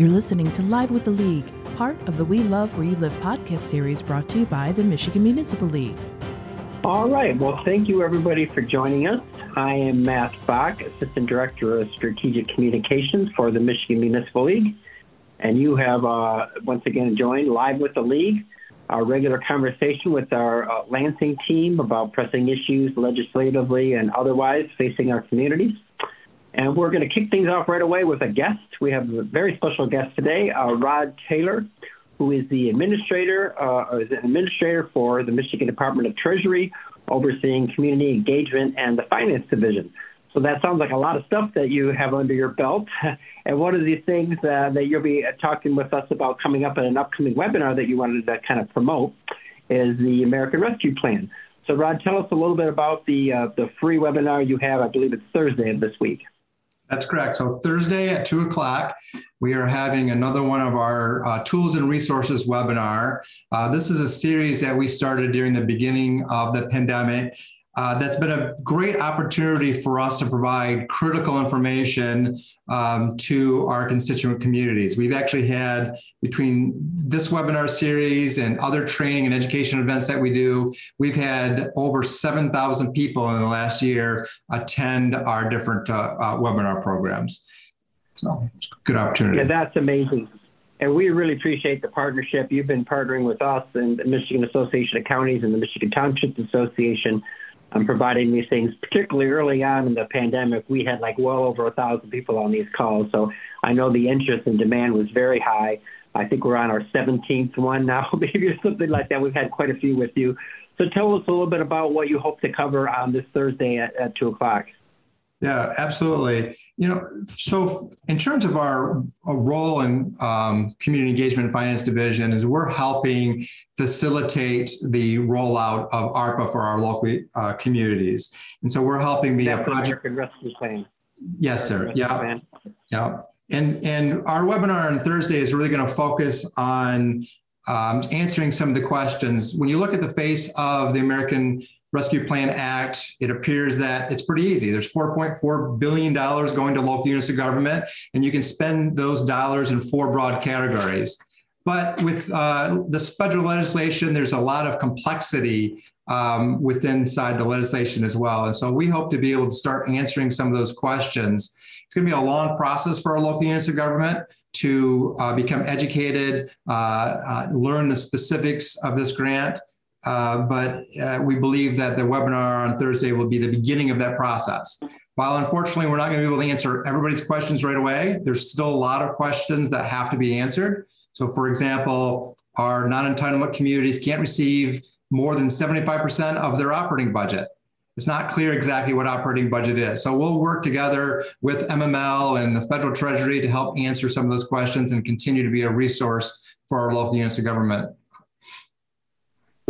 You're listening to Live with the League, part of the We Love Where You Live podcast series brought to you by the Michigan Municipal League. All right. Well, thank you everybody for joining us. I am Matt Bach, Assistant Director of Strategic Communications for the Michigan Municipal League. And you have uh, once again joined Live with the League, our regular conversation with our uh, Lansing team about pressing issues legislatively and otherwise facing our communities. And we're going to kick things off right away with a guest. We have a very special guest today, uh, Rod Taylor, who is the administrator, uh, is an administrator for the Michigan Department of Treasury, overseeing community engagement and the finance division. So that sounds like a lot of stuff that you have under your belt. and one of these things uh, that you'll be talking with us about coming up in an upcoming webinar that you wanted to kind of promote is the American Rescue Plan. So, Rod, tell us a little bit about the uh, the free webinar you have. I believe it's Thursday of this week. That's correct. So Thursday at two o'clock, we are having another one of our uh, tools and resources webinar. Uh, this is a series that we started during the beginning of the pandemic uh, that's been a great opportunity for us to provide critical information um, to our constituent communities. We've actually had between this webinar series and other training and education events that we do, we've had over 7,000 people in the last year attend our different uh, uh, webinar programs. So, good opportunity. Yeah, that's amazing. And we really appreciate the partnership. You've been partnering with us and the Michigan Association of Counties and the Michigan Township Association um, providing these things, particularly early on in the pandemic, we had like well over a thousand people on these calls. So I know the interest and demand was very high. I think we're on our 17th one now, maybe or something like that. We've had quite a few with you. So tell us a little bit about what you hope to cover on this Thursday at, at 2 o'clock. Yeah, absolutely. You know, so in terms of our, our role in um, community engagement and finance division, is we're helping facilitate the rollout of ARPA for our local uh, communities, and so we're helping be That's a project. American Rescue Plan. Yes, sir. Yeah, yeah. And and our webinar on Thursday is really going to focus on um, answering some of the questions. When you look at the face of the American Rescue Plan Act, it appears that it's pretty easy. There's $4.4 billion going to local units of government, and you can spend those dollars in four broad categories. But with uh, this federal legislation, there's a lot of complexity um, within inside the legislation as well. And so we hope to be able to start answering some of those questions. It's going to be a long process for our local units of government to uh, become educated, uh, uh learn the specifics of this grant, uh, but uh, we believe that the webinar on Thursday will be the beginning of that process. While unfortunately we're not going to be able to answer everybody's questions right away, there's still a lot of questions that have to be answered. So, for example, our non entitlement communities can't receive more than 75% of their operating budget. It's not clear exactly what operating budget is. So, we'll work together with MML and the federal treasury to help answer some of those questions and continue to be a resource for our local units of government.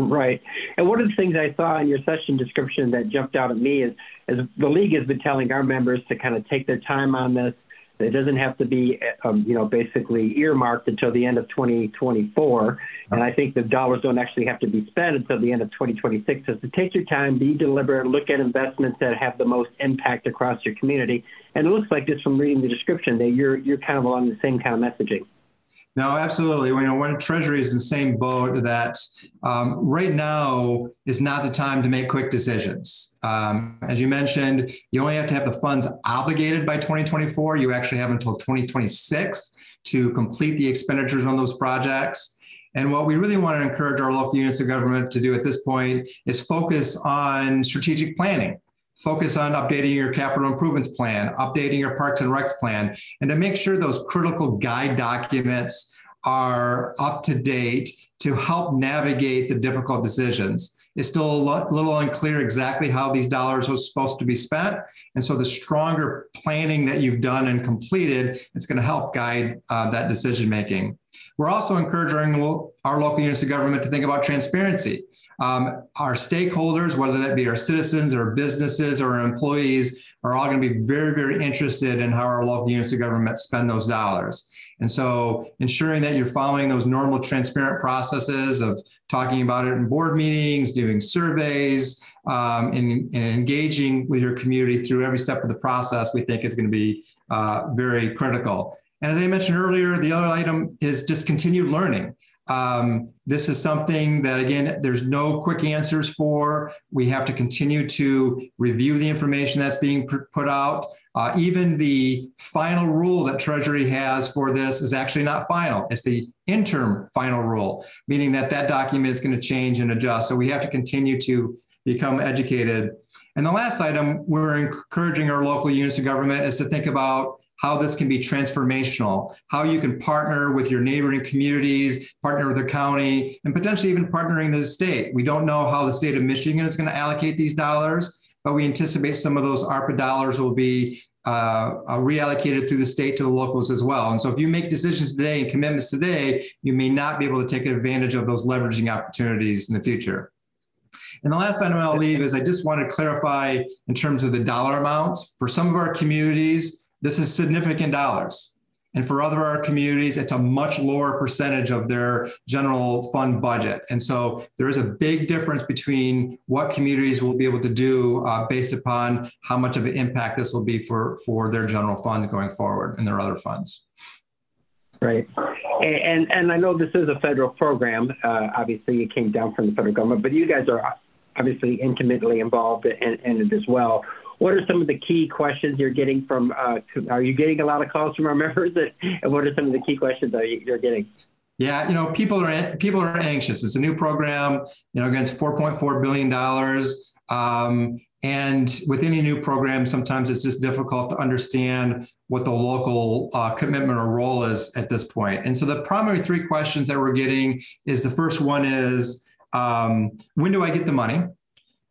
Right. And one of the things I saw in your session description that jumped out at me is, is the league has been telling our members to kind of take their time on this. It doesn't have to be, um, you know, basically earmarked until the end of 2024. And I think the dollars don't actually have to be spent until the end of 2026. So to take your time, be deliberate, look at investments that have the most impact across your community. And it looks like just from reading the description that you're you're kind of along the same kind of messaging. No, absolutely. You know, when Treasury is in the same boat that um, right now is not the time to make quick decisions. Um, as you mentioned, you only have to have the funds obligated by 2024. You actually have until 2026 to complete the expenditures on those projects. And what we really want to encourage our local units of government to do at this point is focus on strategic planning focus on updating your capital improvements plan, updating your parks and recs plan, and to make sure those critical guide documents are up to date to help navigate the difficult decisions. It's still a little unclear exactly how these dollars are supposed to be spent. And so the stronger planning that you've done and completed, it's going to help guide uh, that decision making. We're also encouraging our local units of government to think about transparency. Um, our stakeholders, whether that be our citizens or businesses or our employees, are all going to be very, very interested in how our local units of government spend those dollars. And so ensuring that you're following those normal transparent processes of talking about it in board meetings, doing surveys, um, and, and, engaging with your community through every step of the process, we think is going to be uh, very critical. And as I mentioned earlier, the other item is just continued learning. Um, this is something that, again, there's no quick answers for. We have to continue to review the information that's being put out. Uh, even the final rule that Treasury has for this is actually not final. It's the interim final rule, meaning that that document is going to change and adjust. So we have to continue to become educated. And the last item we're encouraging our local units of government is to think about how this can be transformational, how you can partner with your neighboring communities, partner with the county, and potentially even partnering the state. We don't know how the state of Michigan is going to allocate these dollars, but we anticipate some of those ARPA dollars will be uh, uh, reallocated through the state to the locals as well. And so if you make decisions today and commitments today, you may not be able to take advantage of those leveraging opportunities in the future. And the last item I'll leave is I just want to clarify in terms of the dollar amounts. For some of our communities, this is significant dollars. And for other our communities, it's a much lower percentage of their general fund budget. And so there is a big difference between what communities will be able to do uh, based upon how much of an impact this will be for, for their general funds going forward and their other funds. Right. And, and I know this is a federal program. Uh, obviously, it came down from the federal government, but you guys are obviously intimately involved in, in it as well what are some of the key questions you're getting from? Uh, are you getting a lot of calls from our members? And what are some of the key questions that you're getting? Yeah, you know, people are people are anxious. It's a new program. You know, against 4.4 billion dollars. Um, and with any new program, sometimes it's just difficult to understand what the local uh, commitment or role is at this point. And so the primary three questions that we're getting is the first one is um, when do I get the money?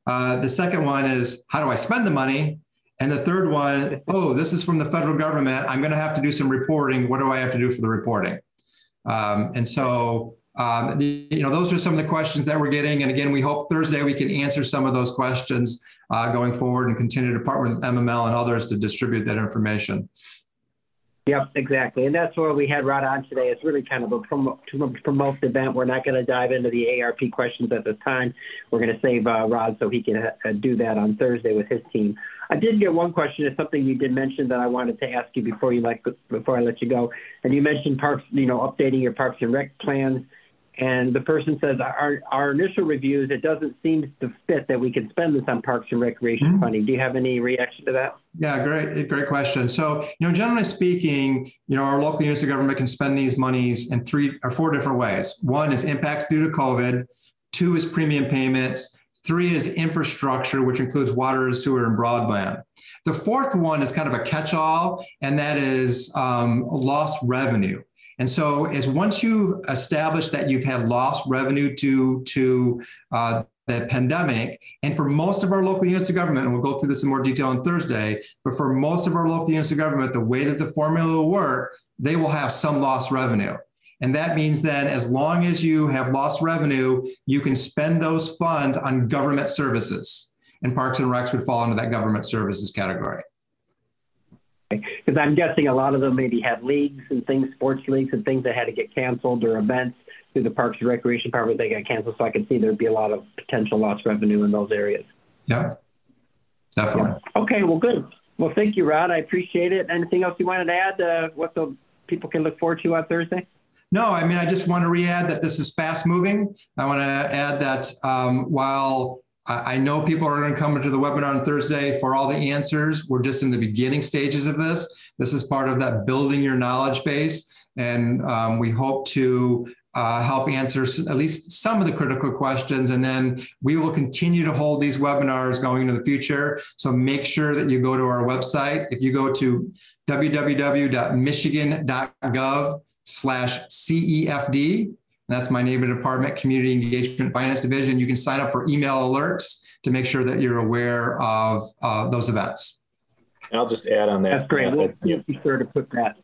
Uh, the second one is how do I spend the money? And the third one, oh, this is from the federal government. I'm going to have to do some reporting. What do I have to do for the reporting? Um, and so, um, the, you know, those are some of the questions that we're getting. And again, we hope Thursday we can answer some of those questions uh, going forward and continue to partner with MML and others to distribute that information. Yep, exactly. And that's why we had Rod on today. It's really kind of a promo, promote event. We're not going to dive into the ARP questions at this time. We're going to save uh, Rod so he can uh, do that on Thursday with his team. I did get one question. It's something you did mention that I wanted to ask you before you like before I let you go. And you mentioned parks, you know, updating your parks and rec plans. And the person says, our, our initial reviews, it doesn't seem to fit that we can spend this on parks and recreation mm-hmm. funding. Do you have any reaction to that? Yeah, great, great question. So, you know, generally speaking, you know, our local units of government can spend these monies in three or four different ways. One is impacts due to COVID. Two is premium payments. Three is infrastructure, which includes water, sewer, and broadband. The fourth one is kind of a catch-all, and that is um, lost revenue. And so, as once you establish that you've had lost revenue to to uh, the pandemic, and for most of our local units of government, and we'll go through this in more detail on Thursday, but for most of our local units of government, the way that the formula will work, they will have some lost revenue. And that means then, as long as you have lost revenue, you can spend those funds on government services. And Parks and Recs would fall into that government services category. Because I'm guessing a lot of them maybe had leagues and things, sports leagues and things that had to get canceled or events through the Parks and Recreation Department they got canceled. So I can see there'd be a lot of potential lost revenue in those areas. Yeah, definitely. Yeah. Okay, well, good. Well, thank you, Rod. I appreciate it. Anything else you wanted to add? Uh, what the people can look forward to on Thursday? No, I mean, I just want to re-add that this is fast moving. I want to add that um, while I know people are going to come into the webinar on Thursday for all the answers. We're just in the beginning stages of this. This is part of that building your knowledge base. And um, we hope to uh, help answer at least some of the critical questions. And then we will continue to hold these webinars going into the future. So make sure that you go to our website. If you go to www.michigan.gov slash CEFD, that's my neighbor department, Community Engagement Finance Division. You can sign up for email alerts to make sure that you're aware of uh, those events. I'll just add on that. That's great. We'll, we'll, be sure to put that.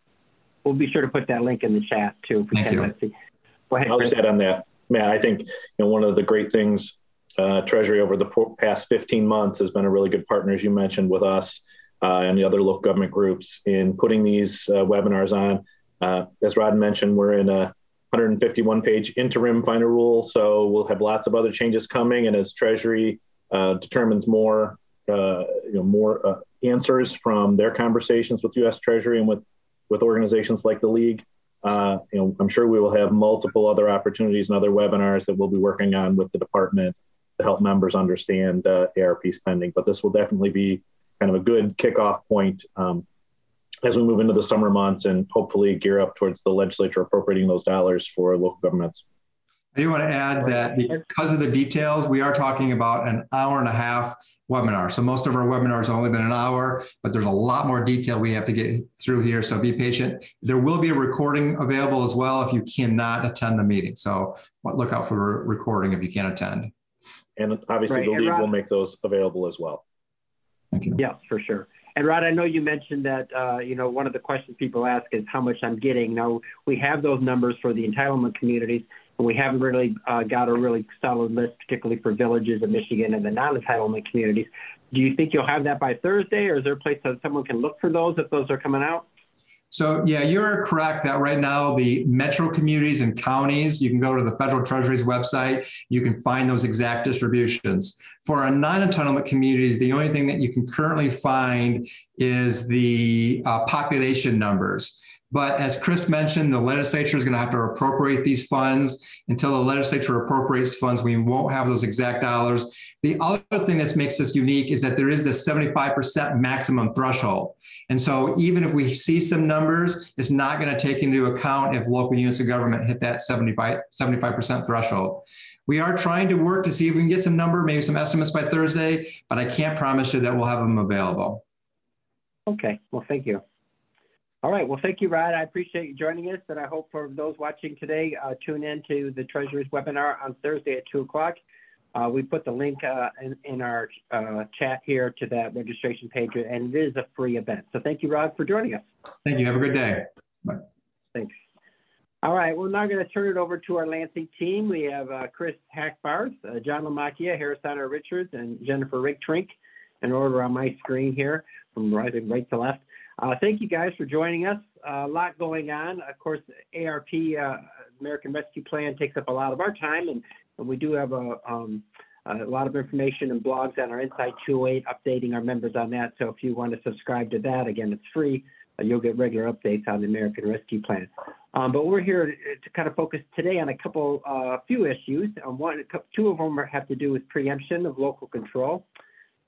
We'll be sure to put that link in the chat too. Thank you. Go ahead, I'll Chris. just add on that, Matt. I think you know one of the great things uh, Treasury over the past 15 months has been a really good partner, as you mentioned, with us uh, and the other local government groups in putting these uh, webinars on. Uh, as Rod mentioned, we're in a 151 page interim final rule. So we'll have lots of other changes coming. And as Treasury uh, determines more, uh, you know, more uh, answers from their conversations with U.S. Treasury and with with organizations like the league. Uh, you know, I'm sure we will have multiple other opportunities and other webinars that we'll be working on with the department to help members understand uh, ARP spending. But this will definitely be kind of a good kickoff point um, as we move into the summer months and hopefully gear up towards the legislature appropriating those dollars for local governments. I do want to add that because of the details, we are talking about an hour and a half webinar. So most of our webinars have only been an hour, but there's a lot more detail we have to get through here. So be patient. There will be a recording available as well if you cannot attend the meeting. So look out for a recording if you can't attend. And obviously right. the league will make those available as well. Thank you. Yes, for sure. And Rod, I know you mentioned that uh, you know one of the questions people ask is how much I'm getting. Now we have those numbers for the entitlement communities, and we haven't really uh, got a really solid list, particularly for villages in Michigan and the non-entitlement communities. Do you think you'll have that by Thursday, or is there a place that someone can look for those if those are coming out? So, yeah, you're correct that right now the metro communities and counties, you can go to the federal treasury's website, you can find those exact distributions. For our non entitlement communities, the only thing that you can currently find is the uh, population numbers. But as Chris mentioned, the legislature is going to have to appropriate these funds. Until the legislature appropriates funds, we won't have those exact dollars. The other thing that makes this unique is that there is this 75% maximum threshold. And so even if we see some numbers, it's not going to take into account if local units of government hit that 75, 75% threshold. We are trying to work to see if we can get some number, maybe some estimates by Thursday, but I can't promise you that we'll have them available. Okay, well, thank you. All right. Well, thank you, Rod. I appreciate you joining us, and I hope for those watching today, uh, tune in to the Treasury's webinar on Thursday at 2 o'clock. Uh, we put the link uh, in, in, our uh, chat here to that registration page, and it is a free event. So thank you, Rod, for joining us. Thank you. Have a good day. Bye. Thanks. All right. We're now going to turn it over to our Lansing team. We have uh, Chris Hackbarth, uh, John Lamacchia, Harrison Richards, and Jennifer Rigterink in order on my screen here from right, right to left. Uh, thank you guys for joining us. Uh, a lot going on. Of course, ARP, uh, American Rescue Plan, takes up a lot of our time, and, and we do have a, um, a, lot of information and blogs on our Inside 208, updating our members on that. So if you want to subscribe to that, again, it's free. Uh, you'll get regular updates on the American Rescue Plan. Um, but we're here to, kind of focus today on a couple, uh, few issues. Um, one, two of them have to do with preemption of local control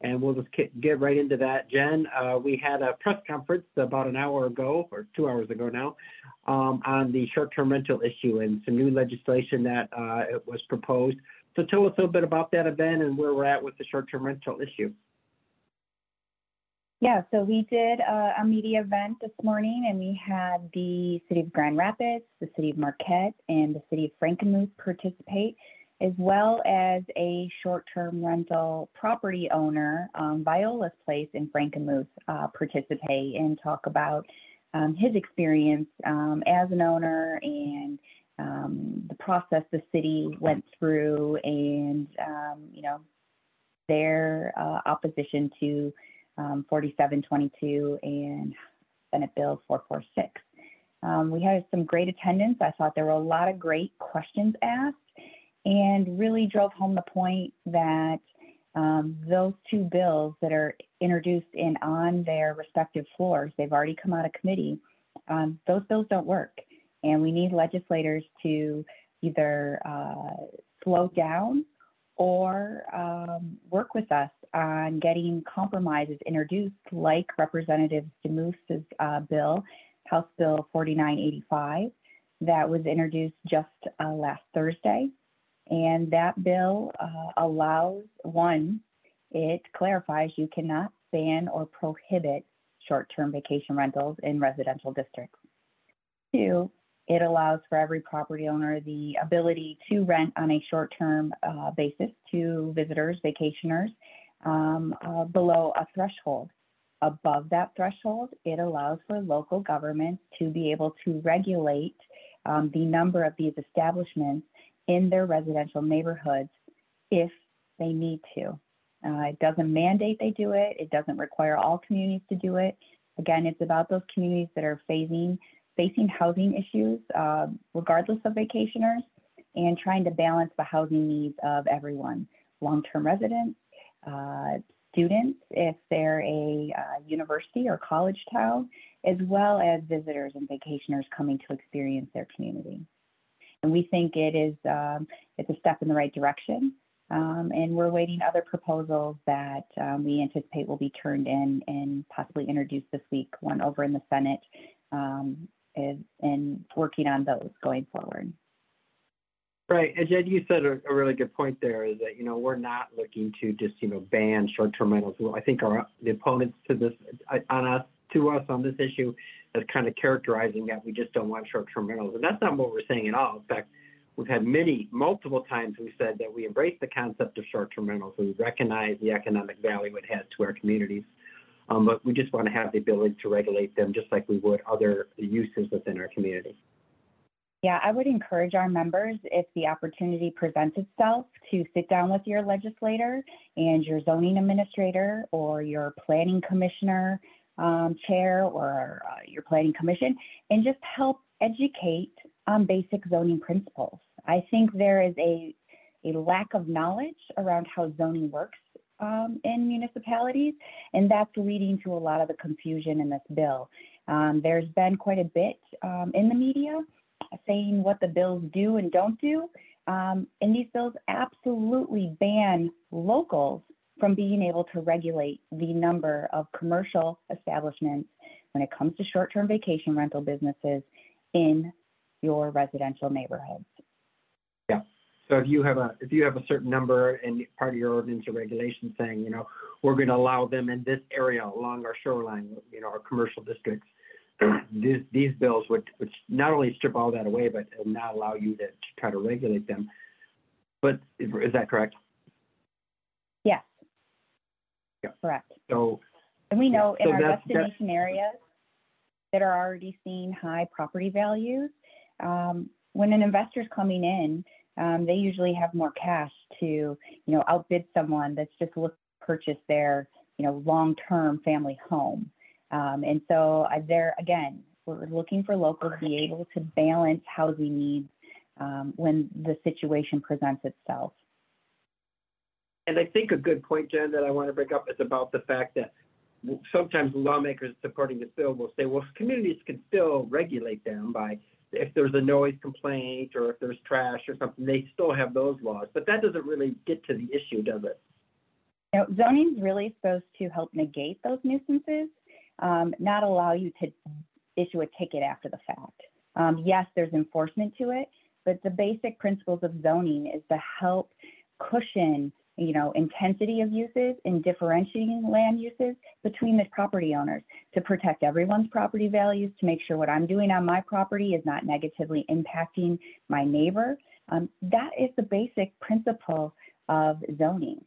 and we'll just get right into that. Jen, uh, we had a press conference about an hour ago, or two hours ago now, um, on the short-term rental issue and some new legislation that uh, was proposed. So tell us a little bit about that event and where we're at with the short-term rental issue. Yeah, so we did a, a, media event this morning and we had the City of Grand Rapids, the City of Marquette, and the City of Frankenmuth participate as well as a short-term rental property owner, um, Viola's Place in Frankenmuth, uh, participate and talk about um, his experience um, as an owner and um, the process the city went through and, um, you know, their uh, opposition to um, 4722 and Senate Bill 446. we had some great attendance. I thought there were a lot of great questions asked and really drove home the point that um, those two bills that are introduced and on their respective floors, they've already come out of committee, um, those bills don't work. And we need legislators to either uh, slow down or um, work with us on getting compromises introduced, like Representative DeMoose's uh, bill, House Bill 4985, that was introduced just uh, last Thursday. And that bill uh, allows one, it clarifies you cannot ban or prohibit short term vacation rentals in residential districts. Two, it allows for every property owner the ability to rent on a short term uh, basis to visitors, vacationers um, uh, below a threshold. Above that threshold, it allows for local governments to be able to regulate um, the number of these establishments in their residential neighborhoods if they need to. Uh, it doesn't mandate they do it. It doesn't require all communities to do it. Again, it's about those communities that are facing facing housing issues, uh, regardless of vacationers, and trying to balance the housing needs of everyone: long-term residents, uh, students, if they're a uh, university or college town, as well as visitors and vacationers coming to experience their community. And we think it is um, it's a step in the right direction. Um, and we're waiting other proposals that um, we anticipate will be turned in and possibly introduced this week. One over in the Senate, um, is, and working on those going forward. Right, and Jed, you said a, a, really good point there. Is that you know we're not looking to just you know ban short-term rentals. Well, I think our the opponents to this on us to us on this issue is kind of characterizing that we just don't want short-term rentals, and that's not what we're saying at all. In fact, we've had many multiple times we've said that we embrace the concept of short-term rentals. We recognize the economic value it has to our communities, um, but we just want to have the ability to regulate them just like we would other uses within our community. Yeah, I would encourage our members, if the opportunity presents itself, to sit down with your legislator and your zoning administrator or your planning commissioner um, chair or uh, your planning commission and just help educate on basic zoning principles. I think there is a, a lack of knowledge around how zoning works um, in municipalities, and that's leading to a lot of the confusion in this bill. Um, there's been quite a bit um, in the media saying what the bills do and don't do. Um, and these bills absolutely ban locals from being able to regulate the number of commercial establishments when it comes to short-term vacation rental businesses in your residential neighborhoods. Yeah. So if you have a if you have a certain number and part of your ordinance or regulation saying, you know, we're going to allow them in this area along our shoreline, you know, our commercial districts, these, these bills would, would not only strip all that away, but not allow you to, to try to regulate them. But is that correct? Yes. Yeah. Correct. So, and we know so in our destination areas that are already seeing high property values, um, when an investor's coming in, um, they usually have more cash to, you know, outbid someone that's just looking to purchase their, you know, long-term family home. Um, and so uh, there, again, we're looking for locals to be able to balance housing needs um, when the situation presents itself. And I think a good point, Jen, that I want to bring up is about the fact that sometimes lawmakers supporting this bill will say, well, communities can still regulate them by if there's a noise complaint or if there's trash or something, they still have those laws. But that doesn't really get to the issue, does it? You know, zoning is really supposed to help negate those nuisances um, not allow you to issue a ticket after the fact. Um, yes, there's enforcement to it, but the basic principles of zoning is to help cushion, you know, intensity of uses and differentiating land uses between the property owners to protect everyone's property values, to make sure what I'm doing on my property is not negatively impacting my neighbor. Um, that is the basic principle of zoning.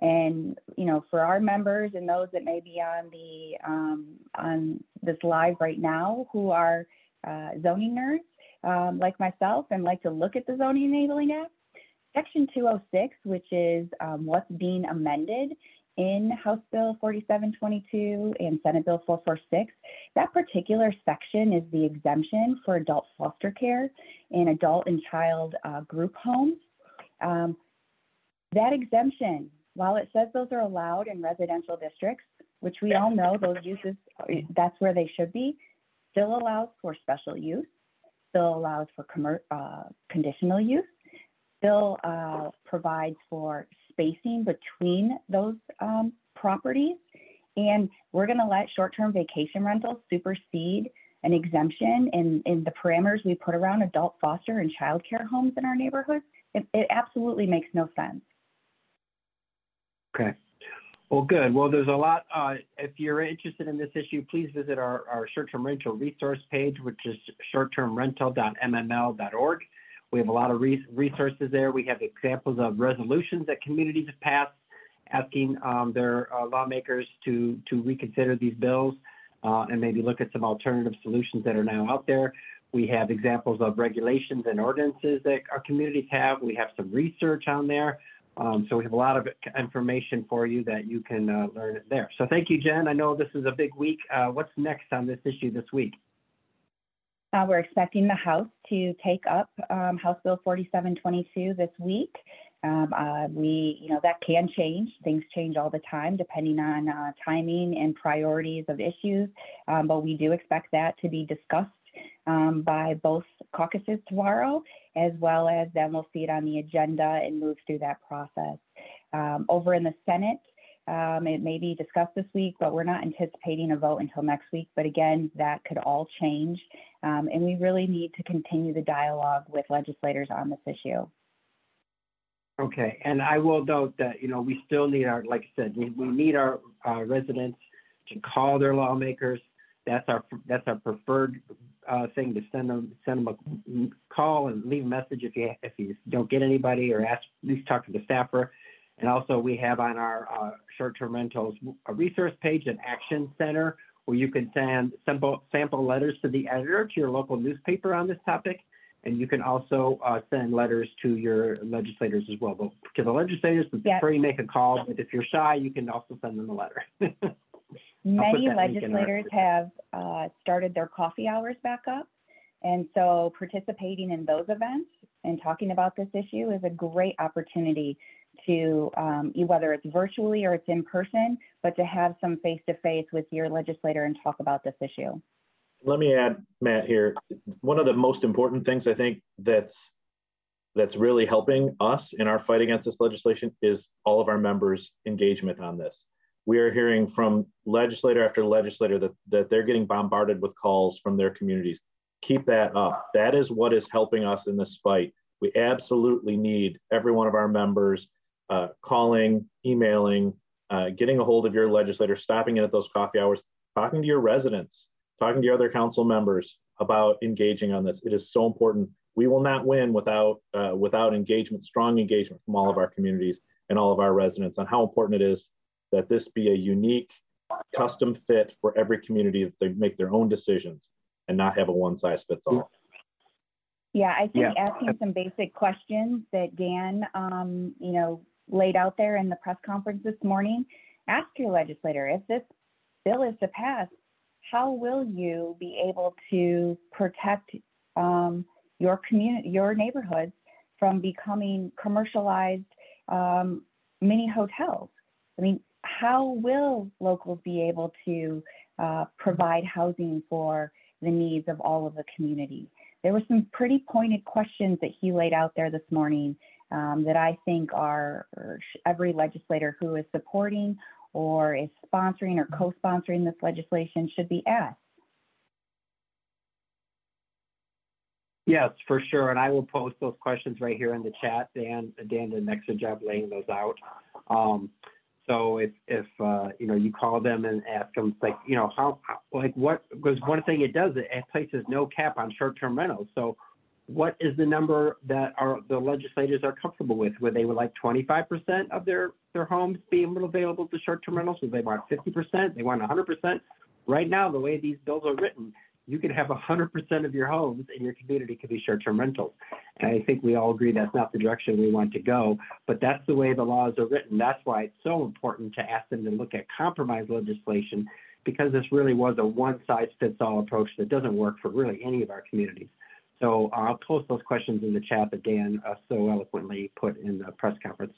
And you know, for our members and those that may be on the um, on this live right now who are uh, zoning nerds um, like myself and like to look at the zoning enabling act, Section 206, which is um, what's being amended in House Bill 4722 and Senate Bill 446, that particular section is the exemption for adult foster care and adult and child uh, group homes. Um, that exemption while it says those are allowed in residential districts, which we all know those uses, that's where they should be, still allows for special use, still allows for uh, conditional use, still uh, provides for spacing between those um, properties. And we're going to let short-term vacation rentals supersede an exemption in, in the parameters we put around adult foster and child care homes in our neighborhoods. It, it absolutely makes no sense. Okay. Well, good. Well, there's a lot. Uh, if you're interested in this issue, please visit our, our short-term rental resource page, which is short-termrental.mml.org. We have a lot of re resources there. We have examples of resolutions that communities have passed asking um, their uh, lawmakers to, to reconsider these bills uh, and maybe look at some alternative solutions that are now out there. We have examples of regulations and ordinances that our communities have. We have some research on there. Um, so we have a lot of information for you that you can uh, learn there. So thank you, Jen. I know this is a big week. Uh, what's next on this issue this week? Uh, we're expecting the House to take up um, House Bill 4722 this week. Um, uh, we, you know, that can change. Things change all the time depending on uh, timing and priorities of issues. Um, but we do expect that to be discussed um, by both caucuses tomorrow, as well as then we'll see it on the agenda and move through that process. Um, over in the Senate, um, it may be discussed this week, but we're not anticipating a vote until next week. But again, that could all change. Um, and we really need to continue the dialogue with legislators on this issue. Okay, and I will note that, you know, we still need our, like I said, we, need our uh, residents to call their lawmakers. That's our, that's our preferred uh, thing to send them, send them a call and leave a message if you, if you don't get anybody or ask, at least talk to the staffer. And also we have on our uh, short-term rentals a resource page, an action center where you can send sample, sample letters to the editor to your local newspaper on this topic. And you can also uh, send letters to your legislators as well. But to the legislators, Yeah. prefer you make a call, but if you're shy, you can also send them a letter. Many legislators have uh, started their coffee hours back up. And so participating in those events and talking about this issue is a great opportunity to, um, whether it's virtually or it's in person, but to have some face-to-face with your legislator and talk about this issue. Let me add, Matt, here. One of the most important things I think that's that's really helping us in our fight against this legislation is all of our members' engagement on this. We are hearing from legislator after legislator that, that they're getting bombarded with calls from their communities. Keep that up. That is what is helping us in this fight. We absolutely need every one of our members uh, calling, emailing, uh, getting a hold of your legislator, stopping in at those coffee hours, talking to your residents, talking to your other council members about engaging on this. It is so important. We will not win without uh, without engagement, strong engagement from all of our communities and all of our residents on how important it is that this be a unique, custom fit for every community that they make their own decisions and not have a one size fits all. Yeah, I think Yeah. asking some basic questions that Dan, um, you know, laid out there in the press conference this morning. Ask your legislator if this bill is to pass, how will you be able to protect um, your community, your neighborhoods from becoming commercialized um, mini hotels? I mean, how will locals be able to uh, provide housing for the needs of all of the community? there were some pretty pointed questions that he laid out there this morning um, that I think are every legislator who is supporting or is sponsoring or co-sponsoring this legislation should be asked. Yes, for sure. And I will post those questions right here in the chat. Dan, Dan did an excellent job laying those out. Um, so if, if, uh, you know, you call them and ask them, like, you know, how, how- like what, because one thing it does, it it places no cap on short-term rentals. So what is the number that are, the legislators are comfortable with? Would they would like twenty-five percent of their, their homes being available to short-term rentals? Would they want fifty percent? They want hundred percent? Right now, the way these bills are written, you could have hundred percent of your homes in your community could be short-term rentals. And I think we all agree that's not the direction we want to go, but that's the way the laws are written. That's why it's so important to ask them to look at compromise legislation because this really was a one-size-fits-all approach that doesn't work for really any of our communities. So I'll post those questions in the chat that Dan uh, so eloquently put in the press conference.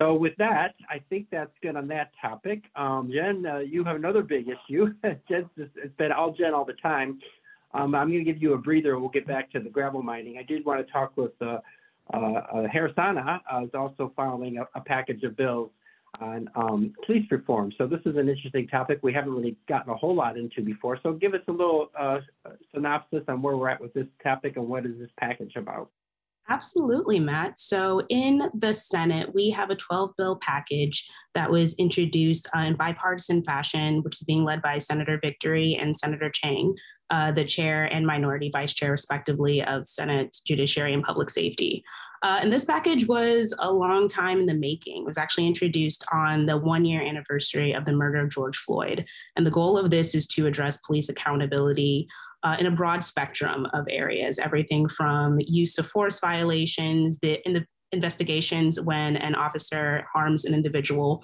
So with that, I think that's good on that topic. Um, Jen, uh, you have another big issue. Jen's just, it's been all Jen all the time. Um, I'm going to give you a breather. We'll get back to the gravel mining. I did want to talk with uh, uh, uh, Harrison uh, is also filing a, a package of bills on um, police reform. So this is an interesting topic we haven't really gotten a whole lot into before. So give us a little uh, synopsis on where we're at with this topic and what is this package about. Absolutely, Matt. So, in the Senate, we have a 12 bill package that was introduced uh, in bipartisan fashion, which is being led by Senator Victory and Senator Chang, uh, the chair and minority vice chair, respectively, of Senate Judiciary and Public Safety. Uh, and this package was a long time in the making. It was actually introduced on the one year anniversary of the murder of George Floyd. And the goal of this is to address police accountability uh, in a broad spectrum of areas, everything from use of force violations, the, in the investigations when an officer harms an individual,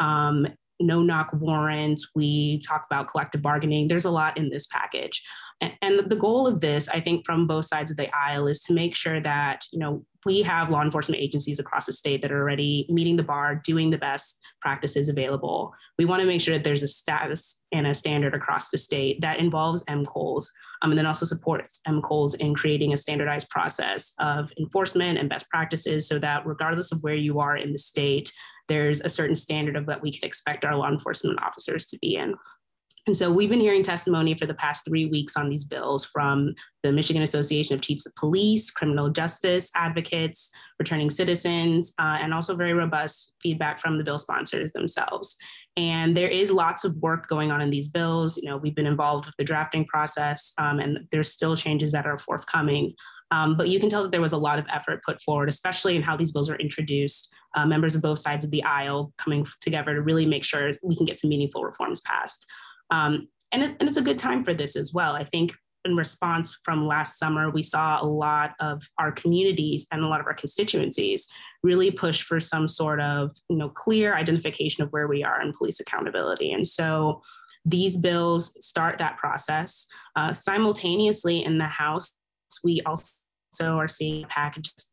um, no knock warrants. We talk about collective bargaining. There's a lot in this package. And, the goal of this, I think, from both sides of the aisle is to make sure that, you know, we have law enforcement agencies across the state that are already meeting the bar, doing the best practices available. We want to make sure that there's a status and a standard across the state that involves MCOLES um, and then also supports MCOLES in creating a standardized process of enforcement and best practices so that regardless of where you are in the state, there's a certain standard of what we could expect our law enforcement officers to be in. And so we've been hearing testimony for the past three weeks on these bills from the Michigan Association of Chiefs of Police, criminal justice advocates, returning citizens, uh, and also very robust feedback from the bill sponsors themselves. And there is lots of work going on in these bills. You know, we've been involved with the drafting process, um, and there's still changes that are forthcoming. Um, but you can tell that there was a lot of effort put forward, especially in how these bills were introduced. Uh, members of both sides of the aisle coming together to really make sure we can get some meaningful reforms passed. Um, and, it, and it's a good time for this as well. I think in response from last summer, we saw a lot of our communities and a lot of our constituencies really push for some sort of you know clear identification of where we are in police accountability. And so these bills start that process. Uh, simultaneously in the House, we also are seeing packages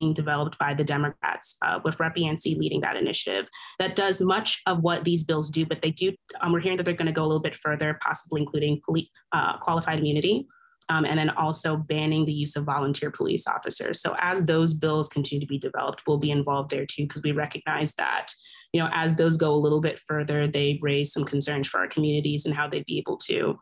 being developed by the Democrats, uh, with Rep. Yancey leading that initiative, that does much of what these bills do, but they do, um, we're hearing that they're going to go a little bit further, possibly including police, uh, qualified immunity. Um, and then also banning the use of volunteer police officers. So as those bills continue to be developed, we'll be involved there too, because we recognize that, you know, as those go a little bit further, they raise some concerns for our communities and how they'd be able to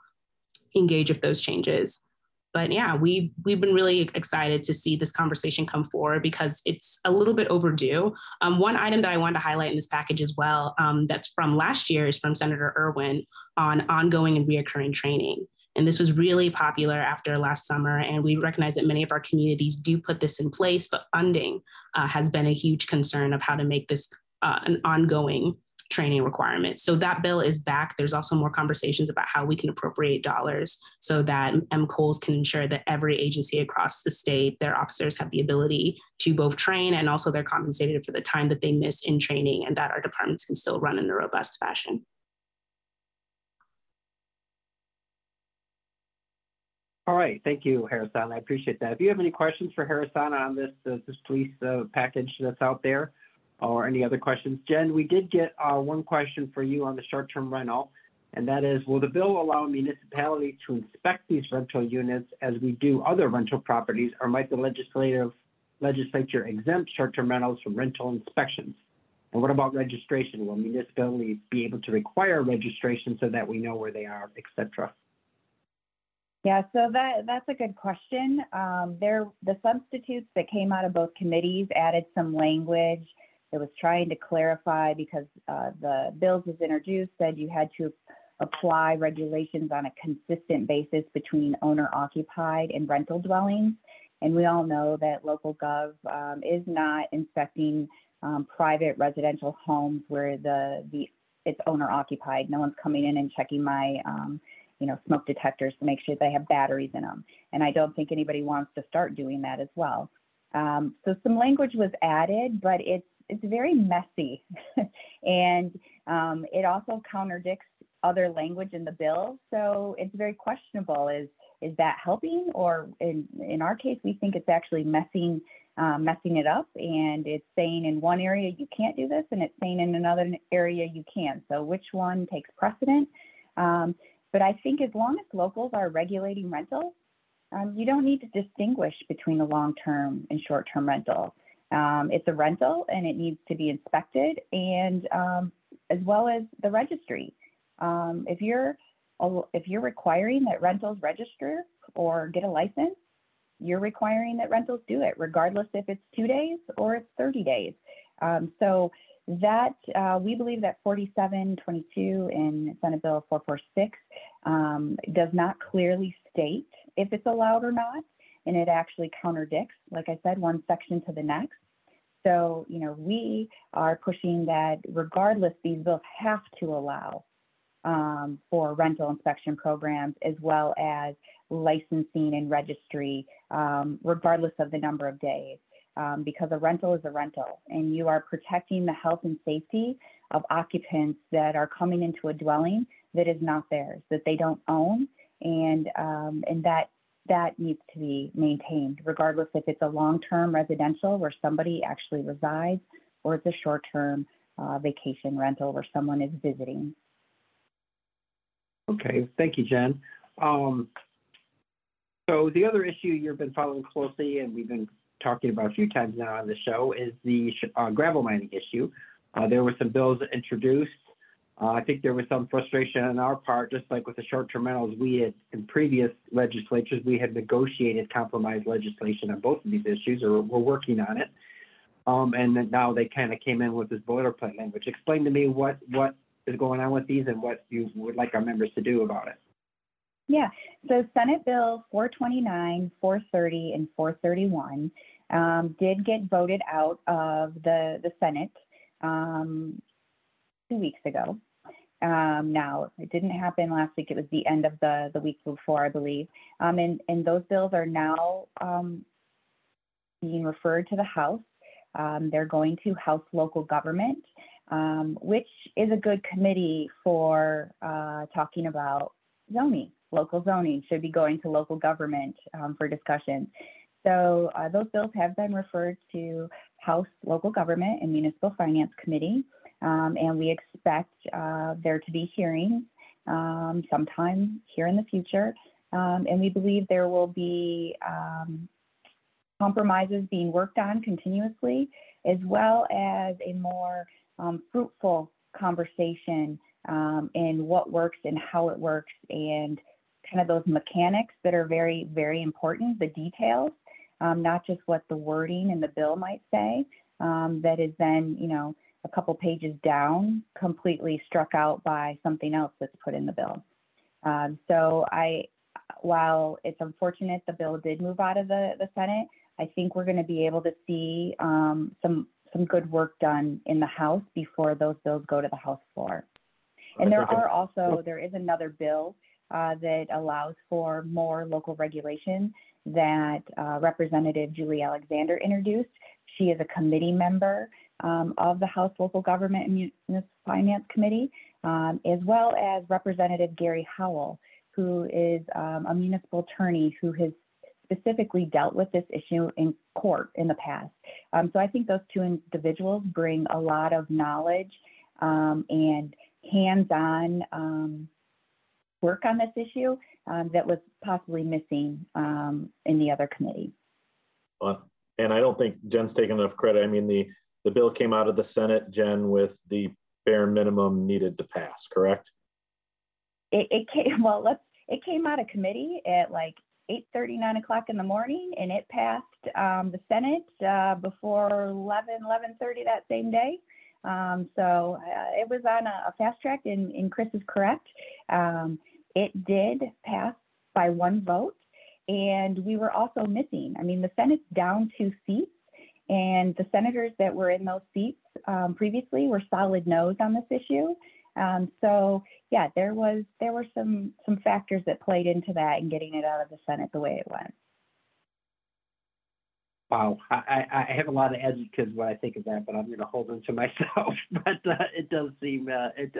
engage with those changes but yeah, we've we've been really excited to see this conversation come forward because it's a little bit overdue. Um, one item that I wanted to highlight in this package as well, um, that's from last year, is from Senator Irwin on ongoing and reoccurring training. And this was really popular after last summer, and we recognize that many of our communities do put this in place, but funding uh, has been a huge concern of how to make this uh, an ongoing training requirements. So that bill is back. There's also more conversations about how we can appropriate dollars so that MCOLES can ensure that every agency across the state, their officers have the ability to both train and also they're compensated for the time that they miss in training and that our departments can still run in a robust fashion. All right, thank you, Harrison. I appreciate that. If you have any questions for Harrison on this uh, this police uh, package that's out there, or any other questions. Jen, we did get uh, one question for you on the short-term rental, and that is, will the bill allow municipalities to inspect these rental units as we do other rental properties, or might the legislative legislature exempt short-term rentals from rental inspections? And what about registration? Will municipalities be able to require registration so that we know where they are, et cetera? Yeah, so that that's a good question. Um, there, the substitutes that came out of both committees added some language it was trying to clarify because uh, the bills was introduced said you had to apply regulations on a consistent basis between owner occupied and rental dwellings. And we all know that local gov um, is not inspecting um, private residential homes where the, the it's owner occupied. No one's coming in and checking my um, you know smoke detectors to make sure they have batteries in them. And I don't think anybody wants to start doing that as well. Um, so some language was added, but it's it's very messy, and um, it also contradicts other language in the bill. So it's very questionable. Is is that helping, or in in our case, we think it's actually messing uh, messing it up, and it's saying in one area you can't do this, and it's saying in another area you can. So which one takes precedent? Um, but I think as long as locals are regulating rentals, um, you don't need to distinguish between a long-term and short-term rental. Um, it's a rental and it needs to be inspected, and um, as well as the registry. Um, if you're if you're requiring that rentals register or get a license, you're requiring that rentals do it, regardless if it's two days or it's 30 days. Um, so that uh, we believe that 4722 in Senate Bill 446 um, does not clearly state if it's allowed or not, and it actually contradicts, like I said, one section to the next. So, you know, we are pushing that regardless, these bills have to allow um, for rental inspection programs as well as licensing and registry, um, regardless of the number of days. Um, because a rental is a rental and you are protecting the health and safety of occupants that are coming into a dwelling that is not theirs, that they don't own, and um, and that that needs to be maintained, regardless if it's a long-term residential where somebody actually resides, or it's a short-term uh, vacation rental where someone is visiting. Okay, thank you, Jen. Um, so the other issue you've been following closely, and we've been talking about a few times now on the show, is the uh, gravel mining issue. Uh, there were some bills introduced. Uh, I think there was some frustration on our part, just like with the short-term rentals. We had, in previous legislatures, we had negotiated compromise legislation on both of these issues, or we're working on it. Um, and now they kind of came in with this boilerplate language. Explain to me what what is going on with these and what you would like our members to do about it. Yeah, so Senate Bill 429, 430, and 431 um, did get voted out of the, the Senate um, two weeks ago. Um, now, it didn't happen last week. It was the end of the, the week before, I believe. Um, and, and those bills are now um, being referred to the House. Um, they're going to House Local Government, um, which is a good committee for uh, talking about zoning. Local zoning should be going to local government um, for discussion. So uh, those bills have been referred to House Local Government and Municipal Finance Committee, um, and we expect uh, there to be hearings um, sometime here in the future. Um, and we believe there will be um, compromises being worked on continuously, as well as a more um, fruitful conversation in what works and how it works and kind of those mechanics that are very, very important, the details um, not just what the wording in the bill might say, um, that is then, you know, a couple pages down, completely struck out by something else that's put in the bill. Um, so I, while it's unfortunate the bill did move out of the, the Senate, I think we're going to be able to see um, some some good work done in the House before those bills go to the House floor. And there are also there is another bill uh, that allows for more local regulation that uh, Representative Julie Alexander introduced. She is a committee member um, of the House Local Government and Municipal Finance Committee, um, as well as Representative Gary Howell, who is um, a municipal attorney who has specifically dealt with this issue in court in the past. Um, so I think those two individuals bring a lot of knowledge um, and hands-on um, work on this issue that was possibly missing in the other committee. Well, and I don't think Jen's taken enough credit. I mean, the, the bill came out of the Senate, Jen, with the bare minimum needed to pass, correct? It, it came, well, let's, it came out of committee at like 8 9 o'clock in the morning, and it passed um, the Senate uh, before 11, 11.30 that same day. Um, so uh, it was on a, a, fast track, and, and Chris is correct. Um, it did pass by one vote, and we were also missing. I mean, the Senate's down two seats, and the senators that were in those seats um, previously were solid no's on this issue. Um, so yeah, there was there were some some factors that played into that and getting it out of the Senate the way it went. Wow, I, I have a lot of adjectives when I think of that, but I'm going to hold them to myself. but uh, it does seem uh, it,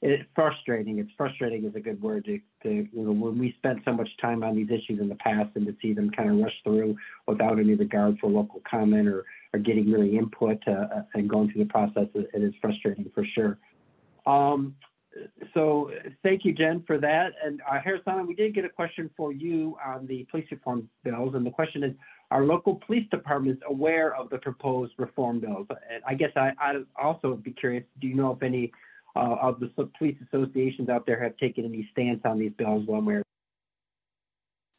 it's frustrating. It's frustrating is a good word to, to you know when we spent so much time on these issues in the past and to see them kind of rush through without any regard for local comment or, or getting really input uh, and going through the process, it, it is frustrating for sure. Um, so thank you, Jen, for that. And uh, Harrison, we did get a question for you on the police reform bills, and the question is are local police department is aware of the proposed reform bills? And I guess I, I'd also be curious, do you know if any uh, of the police associations out there have taken any stance on these bills one way or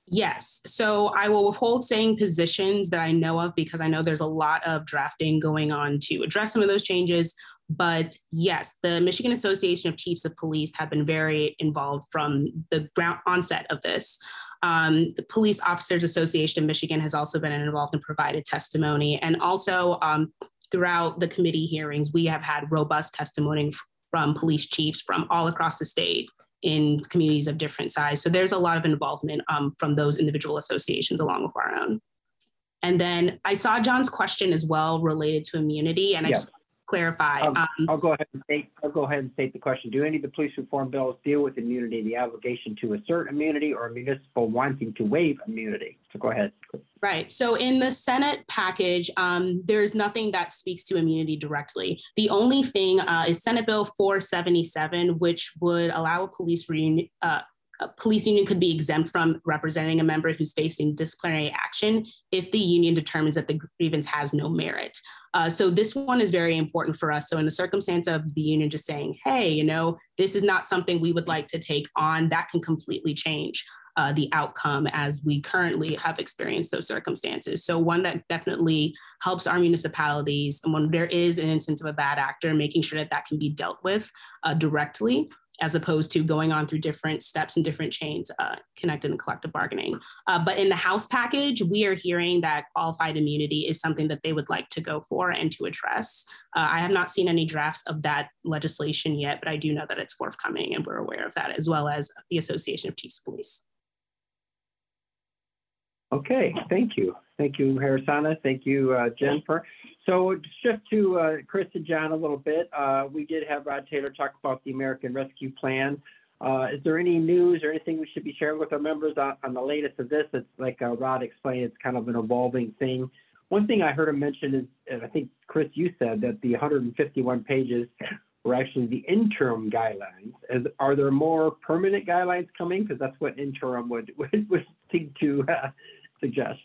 Yes. So I will withhold saying positions that I know of because I know there's a lot of drafting going on to address some of those changes. But yes, the Michigan Association of Chiefs of Police have been very involved from the onset of this. Um, the Police Officers Association of Michigan has also been involved and provided testimony. And also um, throughout the committee hearings, we have had robust testimony from police chiefs from all across the state in communities of different size. So there's a lot of involvement um, from those individual associations along with our own. And then I saw John's question as well related to immunity. And I just clarify. I'll, Um, I'll go ahead and state, I'll go ahead and state the question. Do any of the police reform bills deal with immunity, the obligation to assert immunity or a municipal wanting to waive immunity? So go ahead. Right. So in the Senate package, um, there's nothing that speaks to immunity directly. The only thing uh, is Senate Bill 477, which would allow a police reunion. Uh, a police union could be exempt from representing a member who's facing disciplinary action if the union determines that the grievance has no merit. Uh, so this one is very important for us. So in the circumstance of the union just saying, hey, you know, this is not something we would like to take on, that can completely change uh, the outcome as we currently have experienced those circumstances. So one that definitely helps our municipalities and when there is an instance of a bad actor, making sure that that can be dealt with uh, directly as opposed to going on through different steps and different chains uh, connected in collective bargaining. Uh, but in the House package, we are hearing that qualified immunity is something that they would like to go for and to address. Uh, I have not seen any drafts of that legislation yet, but I do know that it's forthcoming and we're aware of that, as well as the Association of Chiefs of Police. Okay, thank you. Thank you, Harrison. Thank you, uh, Jennifer. So just to uh, Chris and John a little bit, uh, we did have Rod Taylor talk about the American Rescue Plan. Uh, is there any news or anything we should be sharing with our members on, on the latest of this? It's like uh, Rod explained, it's kind of an evolving thing. One thing I heard him mention is, and I think Chris, you said that the 151 pages were actually the interim guidelines. Are there more permanent guidelines coming? Because that's what interim would would, would seem to uh, suggest.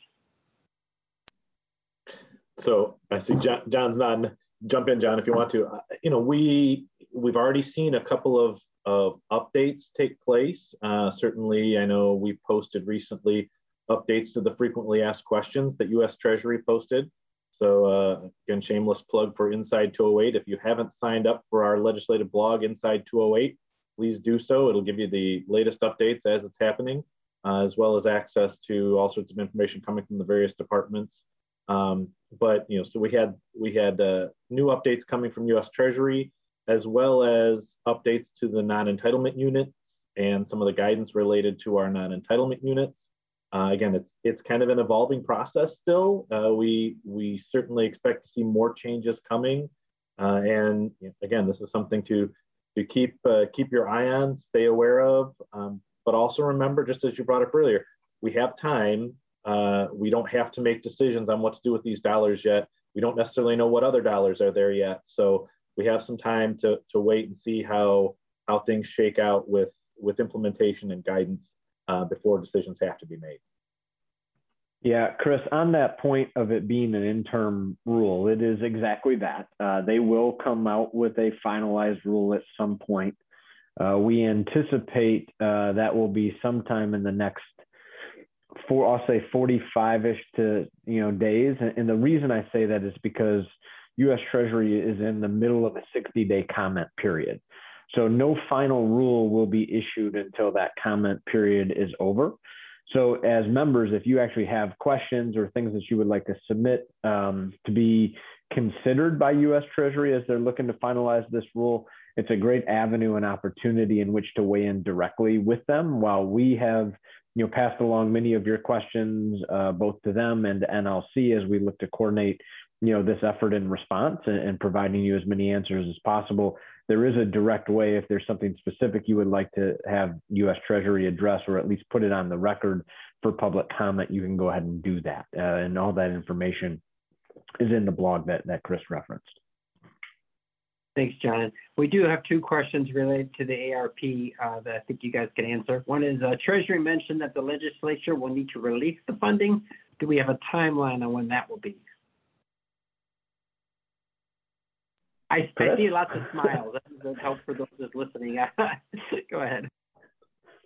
So I see John, John's not jump in, John, if you want to. Uh, you know, we we've already seen a couple of of updates take place. Uh, certainly, I know we posted recently updates to the frequently asked questions that U.S. Treasury posted. So uh, again, shameless plug for Inside 208. If you haven't signed up for our legislative blog, Inside 208, please do so. It'll give you the latest updates as it's happening, uh, as well as access to all sorts of information coming from the various departments. Um, but you know, so we had we had uh, new updates coming from U.S. Treasury, as well as updates to the non-entitlement units and some of the guidance related to our non-entitlement units. Uh, again, it's it's kind of an evolving process still. Uh, we we certainly expect to see more changes coming, uh, and you know, again, this is something to to keep uh, keep your eye on, stay aware of, um, but also remember, just as you brought up earlier, we have time uh, we don't have to make decisions on what to do with these dollars yet. We don't necessarily know what other dollars are there yet. So we have some time to, to wait and see how, how things shake out with, with implementation and guidance uh, before decisions have to be made. Yeah, Chris, on that point of it being an interim rule, it is exactly that. Uh, they will come out with a finalized rule at some point. Uh, we anticipate uh, that will be sometime in the next for I'll say 45ish to you know days. And, and the reason I say that is because U.S. Treasury is in the middle of a 60-day comment period. So no final rule will be issued until that comment period is over. So as members, if you actually have questions or things that you would like to submit um, to be considered by U.S. Treasury as they're looking to finalize this rule, it's a great avenue and opportunity in which to weigh in directly with them while we have you know, passed along many of your questions, uh, both to them and to NLC as we look to coordinate, you know, this effort in response and, and, providing you as many answers as possible. There is a direct way if there's something specific you would like to have U.S. Treasury address or at least put it on the record for public comment, you can go ahead and do that. Uh, and all that information is in the blog that, that Chris referenced. Thanks, John. We do have two questions related to the ARP uh, that I think you guys can answer. One is uh, Treasury mentioned that the legislature will need to release the funding. Do we have a timeline on when that will be? I, I see lots of smiles. That does help for those just listening. Go ahead.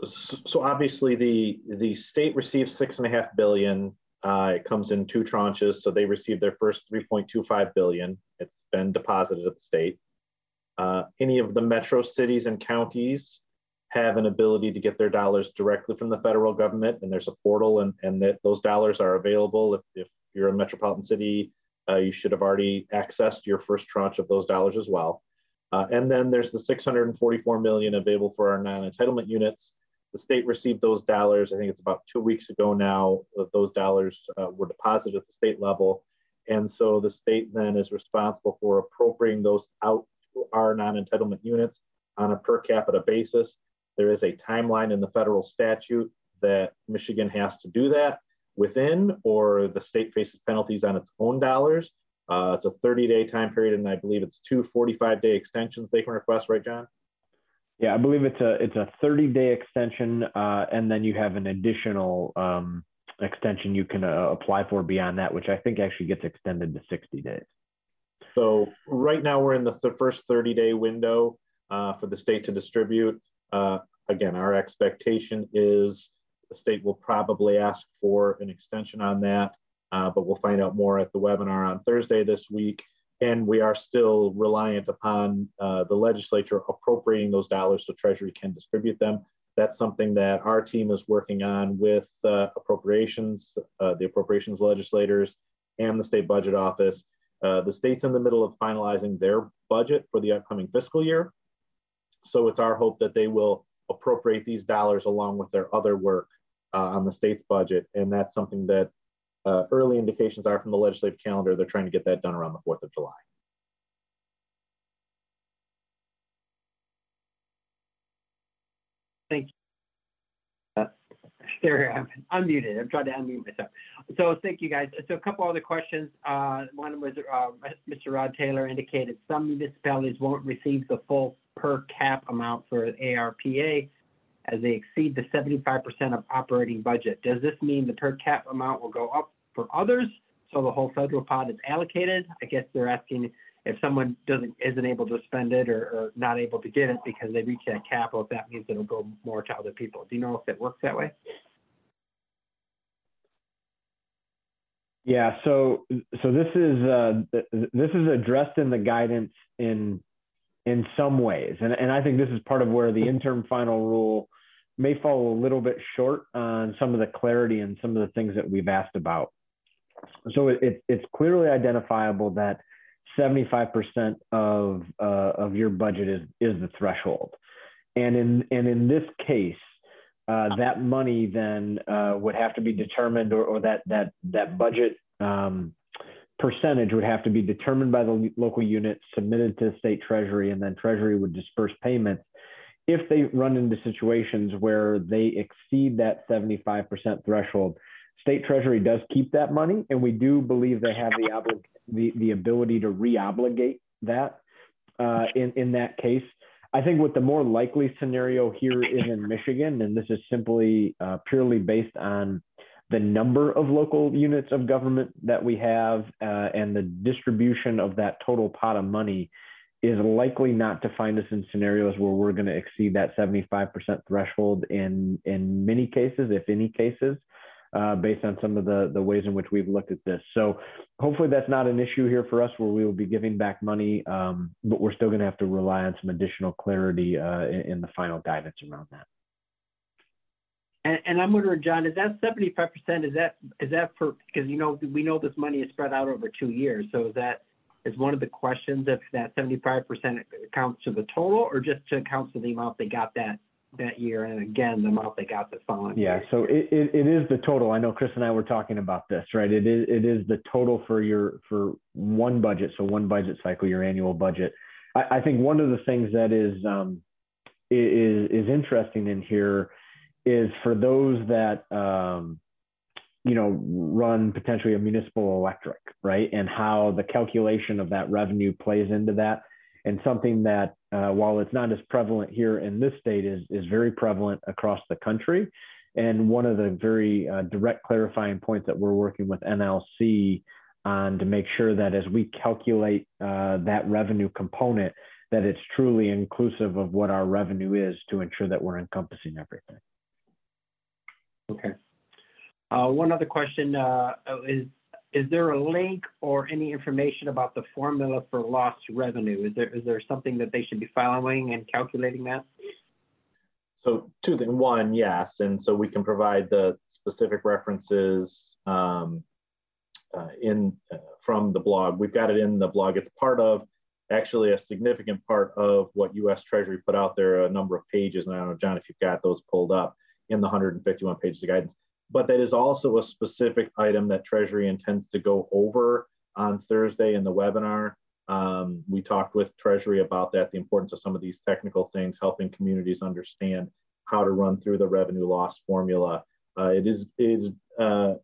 So obviously, the the state receives six and a half billion. Uh, it comes in two tranches. So they received their first 3.25 billion. It's been deposited at the state. Uh, any of the metro cities and counties have an ability to get their dollars directly from the federal government, and there's a portal, and, and that those dollars are available. If, if you're a metropolitan city, uh, you should have already accessed your first tranche of those dollars as well. Uh, and then there's the 644 million available for our non-entitlement units. The state received those dollars. I think it's about two weeks ago now. That those dollars uh, were deposited at the state level, and so the state then is responsible for appropriating those out our non-entitlement units on a per capita basis. There is a timeline in the federal statute that Michigan has to do that within, or the state faces penalties on its own dollars. Uh, it's a 30 day time period, and I believe it's two 45 day extensions they can request, right, John? Yeah, I believe it's a it's a 30 day extension, uh, and then you have an additional um, extension you can uh, apply for beyond that, which I think actually gets extended to 60 days. So right now we're in the th- first 30 day window uh, for the state to distribute. Uh, again, our expectation is the state will probably ask for an extension on that, uh, but we'll find out more at the webinar on Thursday this week. And we are still reliant upon uh, the legislature appropriating those dollars so Treasury can distribute them. That's something that our team is working on with uh, appropriations, uh, the appropriations legislators, and the state budget office. Uh, the state's in the middle of finalizing their budget for the upcoming fiscal year. So it's our hope that they will appropriate these dollars along with their other work uh, on the state's budget. And that's something that uh, early indications are from the legislative calendar. They're trying to get that done around the 4th of July. Thank you. There, I'm unmuted. I'm trying to unmute myself. So thank you guys. So a couple other questions. Uh, one was uh, Mr. Rod Taylor indicated some municipalities won't receive the full per cap amount for ARPA as they exceed the 75% of operating budget. Does this mean the per cap amount will go up for others? So the whole federal pot is allocated? I guess they're asking if someone doesn't isn't able to spend it or, or not able to get it because they reach that cap, if that means it'll go more to other people. Do you know if it works that way? Yeah, so so this is uh, this is addressed in the guidance in in some ways, and and I think this is part of where the interim final rule may fall a little bit short on some of the clarity and some of the things that we've asked about. So it, it it's clearly identifiable that 75% of, uh, of your budget is, is the threshold. And in, and in this case, uh, that money then uh, would have to be determined or, or that, that, that budget um, percentage would have to be determined by the local unit, submitted to state treasury, and then treasury would disperse payments if they run into situations where they exceed that 75% threshold. State treasury does keep that money, and we do believe they have the obligation the, the ability to re-obligate that uh, in, in that case. I think what the more likely scenario here is in Michigan, and this is simply uh, purely based on the number of local units of government that we have uh, and the distribution of that total pot of money is likely not to find us in scenarios where we're going to exceed that 75% threshold in in many cases, if any cases uh, based on some of the, the ways in which we've looked at this. So hopefully that's not an issue here for us where we will be giving back money, um, but we're still going to have to rely on some additional clarity uh, in, in, the final guidance around that. And, and, I'm wondering, John, is that 75%? Is that is that for because you know we know this money is spread out over two years. So is that is one of the questions if that 75% accounts to the total or just to account to the amount they got that that year, and again, the amount they got the following. Yeah, year. so it, it, it is the total. I know Chris and I were talking about this, right? It is it is the total for your for one budget, so one budget cycle, your annual budget. I, I think one of the things that is um, is is interesting in here is for those that um, you know run potentially a municipal electric, right, and how the calculation of that revenue plays into that and something that uh, while it's not as prevalent here in this state is, is very prevalent across the country. And one of the very uh, direct clarifying points that we're working with NLC on to make sure that as we calculate uh, that revenue component that it's truly inclusive of what our revenue is to ensure that we're encompassing everything. Okay. Uh, one other question uh, is is there a link or any information about the formula for lost revenue? Is there is there something that they should be following and calculating that? So two things. One, yes, and so we can provide the specific references um, uh, in uh, from the blog. We've got it in the blog. It's part of actually a significant part of what U.S. Treasury put out there. A number of pages, and I don't know, John, if you've got those pulled up in the 151 pages of guidance but that is also a specific item that Treasury intends to go over on Thursday in the webinar. Um, we talked with Treasury about that, the importance of some of these technical things, helping communities understand how to run through the revenue loss formula. Uh, it is, uh,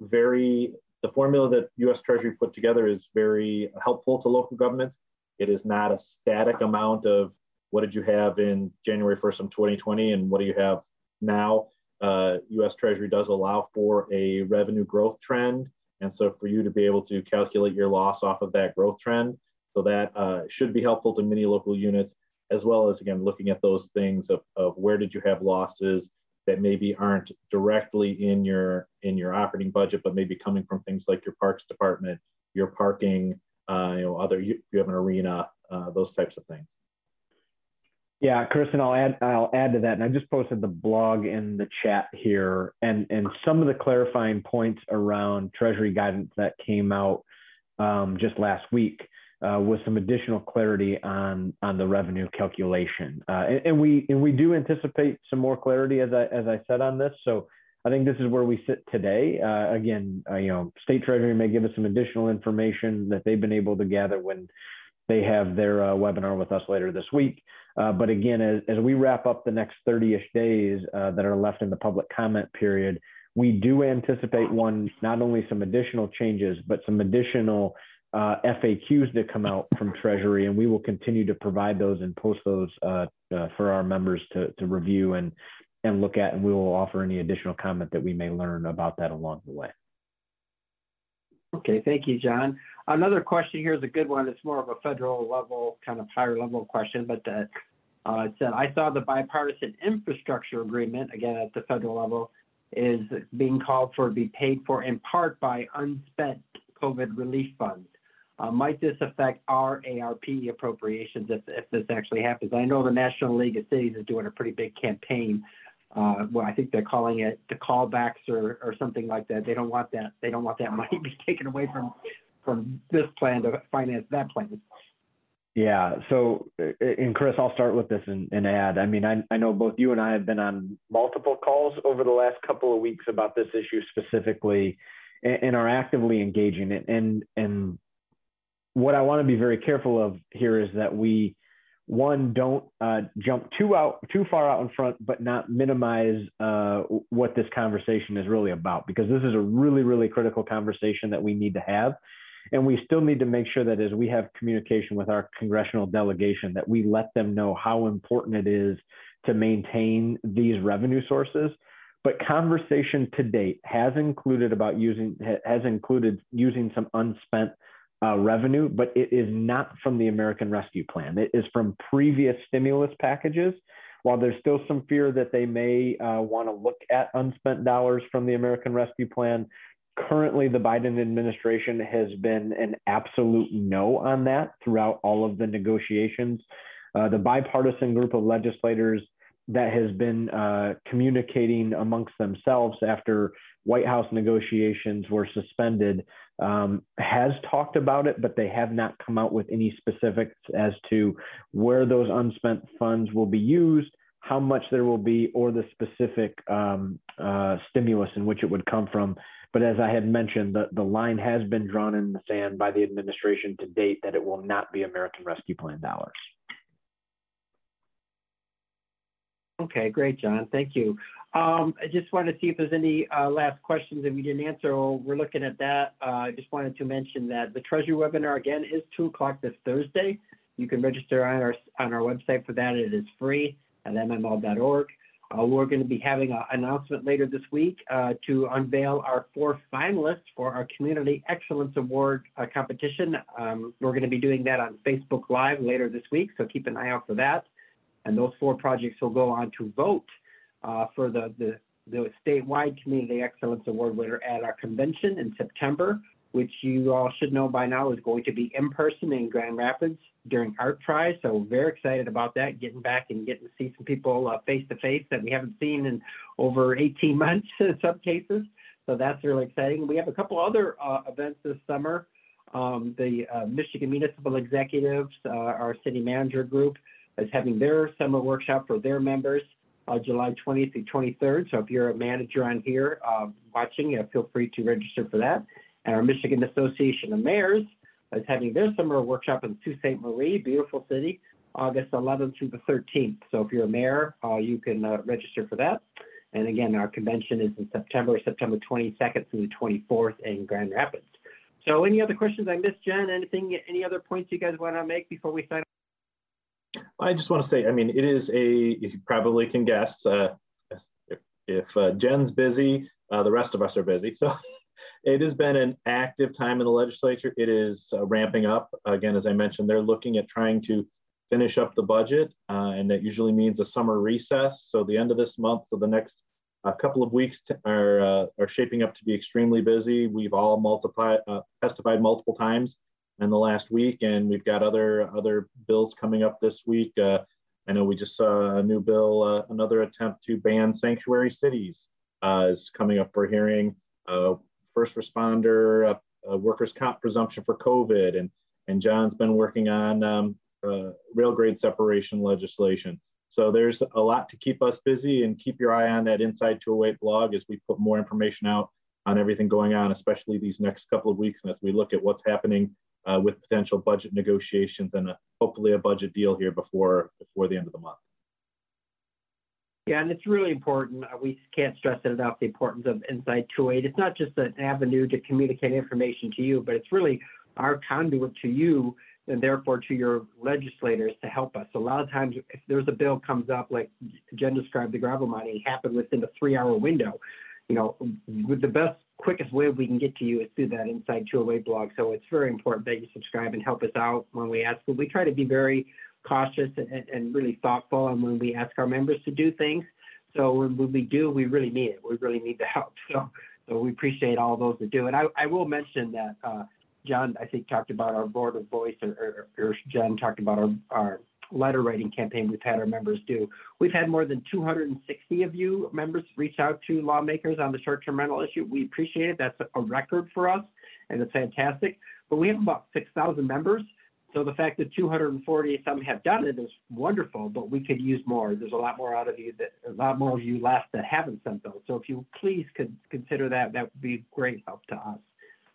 very, the formula that US Treasury put together is very helpful to local governments. It is not a static amount of what did you have in January 1st of 2020 and what do you have now. Uh, US Treasury does allow for a revenue growth trend. And so for you to be able to calculate your loss off of that growth trend, so that uh, should be helpful to many local units, as well as again, looking at those things of, of where did you have losses that maybe aren't directly in your in your operating budget, but maybe coming from things like your parks department, your parking, uh, you know, other you, you have an arena, uh, those types of things. Yeah, and I'll add I'll add to that. And I just posted the blog in the chat here, and and some of the clarifying points around Treasury guidance that came out um, just last week uh, with some additional clarity on on the revenue calculation. Uh, and, and, we and we do anticipate some more clarity as I as I said on this. So I think this is where we sit today. Uh, again, uh, you know, State Treasury may give us some additional information that they've been able to gather when they have their uh, webinar with us later this week. Uh, but again, as, as we wrap up the next 30-ish days uh, that are left in the public comment period, we do anticipate one, not only some additional changes, but some additional uh, FAQs to come out from Treasury, and we will continue to provide those and post those uh, uh, for our members to, to review and, and look at, and we will offer any additional comment that we may learn about that along the way. Okay, thank you, John. Another question here is a good one. It's more of a federal level, kind of higher level question, but uh, uh, it said, I saw the bipartisan infrastructure agreement, again at the federal level, is being called for to be paid for in part by unspent COVID relief funds. Uh, might this affect our ARP appropriations if, if this actually happens? I know the National League of Cities is doing a pretty big campaign uh, well, I think they're calling it the callbacks or, or something like that. They don't want that. They don't want that money to be taken away from from this plan to finance that plan. Yeah. So, and Chris, I'll start with this and, and add. I mean, I, I know both you and I have been on multiple calls over the last couple of weeks about this issue specifically, and, and are actively engaging it. And and what I want to be very careful of here is that we one don't uh, jump too out too far out in front but not minimize uh, what this conversation is really about because this is a really really critical conversation that we need to have. And we still need to make sure that as we have communication with our congressional delegation that we let them know how important it is to maintain these revenue sources. But conversation to date has included about using has included using some unspent uh, revenue, but it is not from the American Rescue Plan. It is from previous stimulus packages. While there's still some fear that they may uh, want to look at unspent dollars from the American Rescue Plan, currently the Biden administration has been an absolute no on that throughout all of the negotiations. Uh, the bipartisan group of legislators that has been uh, communicating amongst themselves after White House negotiations were suspended um, has talked about it, but they have not come out with any specifics as to where those unspent funds will be used, how much there will be, or the specific um, uh, stimulus in which it would come from. But as I had mentioned, the, the line has been drawn in the sand by the administration to date that it will not be American Rescue Plan dollars. Okay, great, John. Thank you. Um, I just wanted to see if there's any uh, last questions that we didn't answer. Or we're looking at that. Uh, I just wanted to mention that the Treasury webinar again is two o'clock this Thursday. You can register on our on our website for that. It is free at mml.org. Uh, we're going to be having an announcement later this week to unveil our four finalists for our Community Excellence Award competition. Um, we're going to be doing that on Facebook Live later this week, so keep an eye out for that. And those four projects will go on to vote uh, for the, the, the statewide Community Excellence Award winner at our convention in September, which you all should know by now is going to be in person in Grand Rapids during ArtPrize. So very excited about that, getting back and getting to see some people face to face that we haven't seen in over 18 months in some cases. So that's really exciting. We have a couple other uh, events this summer. Um, the uh, Michigan Municipal Executives, uh, our city manager group, is having their summer workshop for their members uh, July 20th through 23rd. So if you're a manager on here uh, watching, feel free to register for that. And our Michigan Association of Mayors is having their summer workshop in Sault Ste. Marie, beautiful city, August 11th through the 13th. So if you're a mayor, uh, you can uh, register for that. And again, our convention is in September, September 22nd through the 24th in Grand Rapids. So any other questions I missed, Jen? Anything, any other points you guys want to make before we sign I just want to say, I mean, it is a, you probably can guess, uh, if, if uh, Jen's busy, uh, the rest of us are busy. So it has been an active time in the legislature. It is uh, ramping up. Again, as I mentioned, they're looking at trying to finish up the budget, uh, and that usually means a summer recess. So the end of this month, so the next uh, couple of weeks are, are shaping up to be extremely busy. We've all multiplied, testified multiple times in the last week, and we've got other other bills coming up this week. Uh, I know we just saw a new bill, uh, another attempt to ban sanctuary cities uh, is coming up for hearing. Uh, first responder uh, workers' comp presumption for COVID, and and John's been working on um, uh, rail grade separation legislation. So there's a lot to keep us busy, and keep your eye on that Inside 208 blog as we put more information out on everything going on, especially these next couple of weeks, and as we look at what's happening uh, with potential budget negotiations and a, hopefully a budget deal here before before the end of the month. Yeah, and it's really important. Uh, we can't stress it enough the importance of Inside 208. It's not just an avenue to communicate information to you, but it's really our conduit to you and therefore to your legislators to help us. A lot of times, if there's a bill comes up, like Jen described, the gravel mining happened within a three-hour window. You know, with the best quickest way we can get to you is through that Inside 208 blog. So it's very important that you subscribe and help us out when we ask. But we try to be very cautious and, and really thoughtful and when we ask our members to do things. So when, we do, we really need it. We really need the help. So, so we appreciate all those that do. And I, I will mention that uh, John, I think, talked about our voter voice, or, or, or Jen talked about our, our letter writing campaign we've had our members do. We've had more than 260 of you members reach out to lawmakers on the short-term rental issue. We appreciate it. That's a record for us, and it's fantastic. But we have about 6,000 members. So the fact that 240 some have done it is wonderful, but we could use more. There's a lot more out of you that a lot more of you left that haven't sent those. So if you please could consider that, that would be great help to us.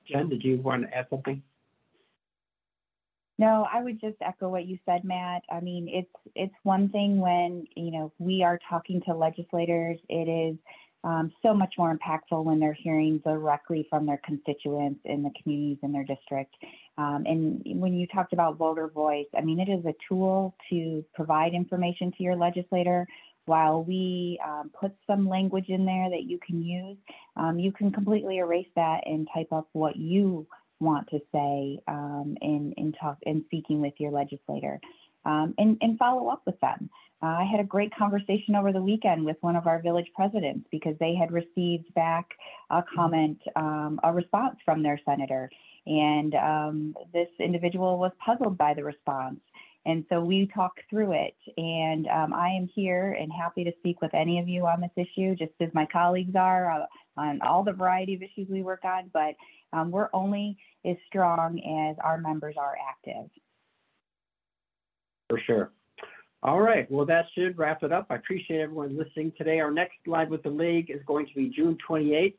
Jen, did you want to add something? No, I would just echo what you said, Matt. I mean, it's it's one thing when you know we are talking to legislators. It is um, so much more impactful when they're hearing directly from their constituents in the communities in their district. Um, and when you talked about voter voice, I mean, it is a tool to provide information to your legislator. While we um, put some language in there that you can use, um, you can completely erase that and type up what you want to say um, in, in talk in speaking with your legislator um, and, and follow up with them. Uh, I had a great conversation over the weekend with one of our village presidents because they had received back a comment, um, a response from their senator. And um, this individual was puzzled by the response. And so we talked through it. And um, I am here and happy to speak with any of you on this issue, just as my colleagues are uh, on all the variety of issues we work on. But um, we're only as strong as our members are active. For sure. All right. Well, that should wrap it up. I appreciate everyone listening today. Our next Live with the League is going to be June 28th.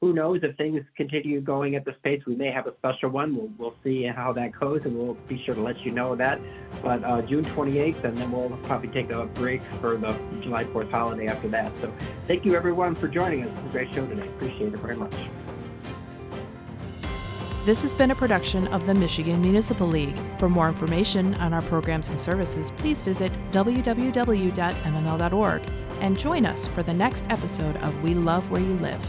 Who knows if things continue going at this pace, we may have a special one. We'll, we'll see how that goes, and we'll be sure to let you know that. But uh, June 28th, and then we'll probably take a break for the July 4th holiday after that. So thank you, everyone, for joining us. It was a great show today. Appreciate it very much. This has been a production of the Michigan Municipal League. For more information on our programs and services, please visit www.mml.org and join us for the next episode of We Love Where You Live.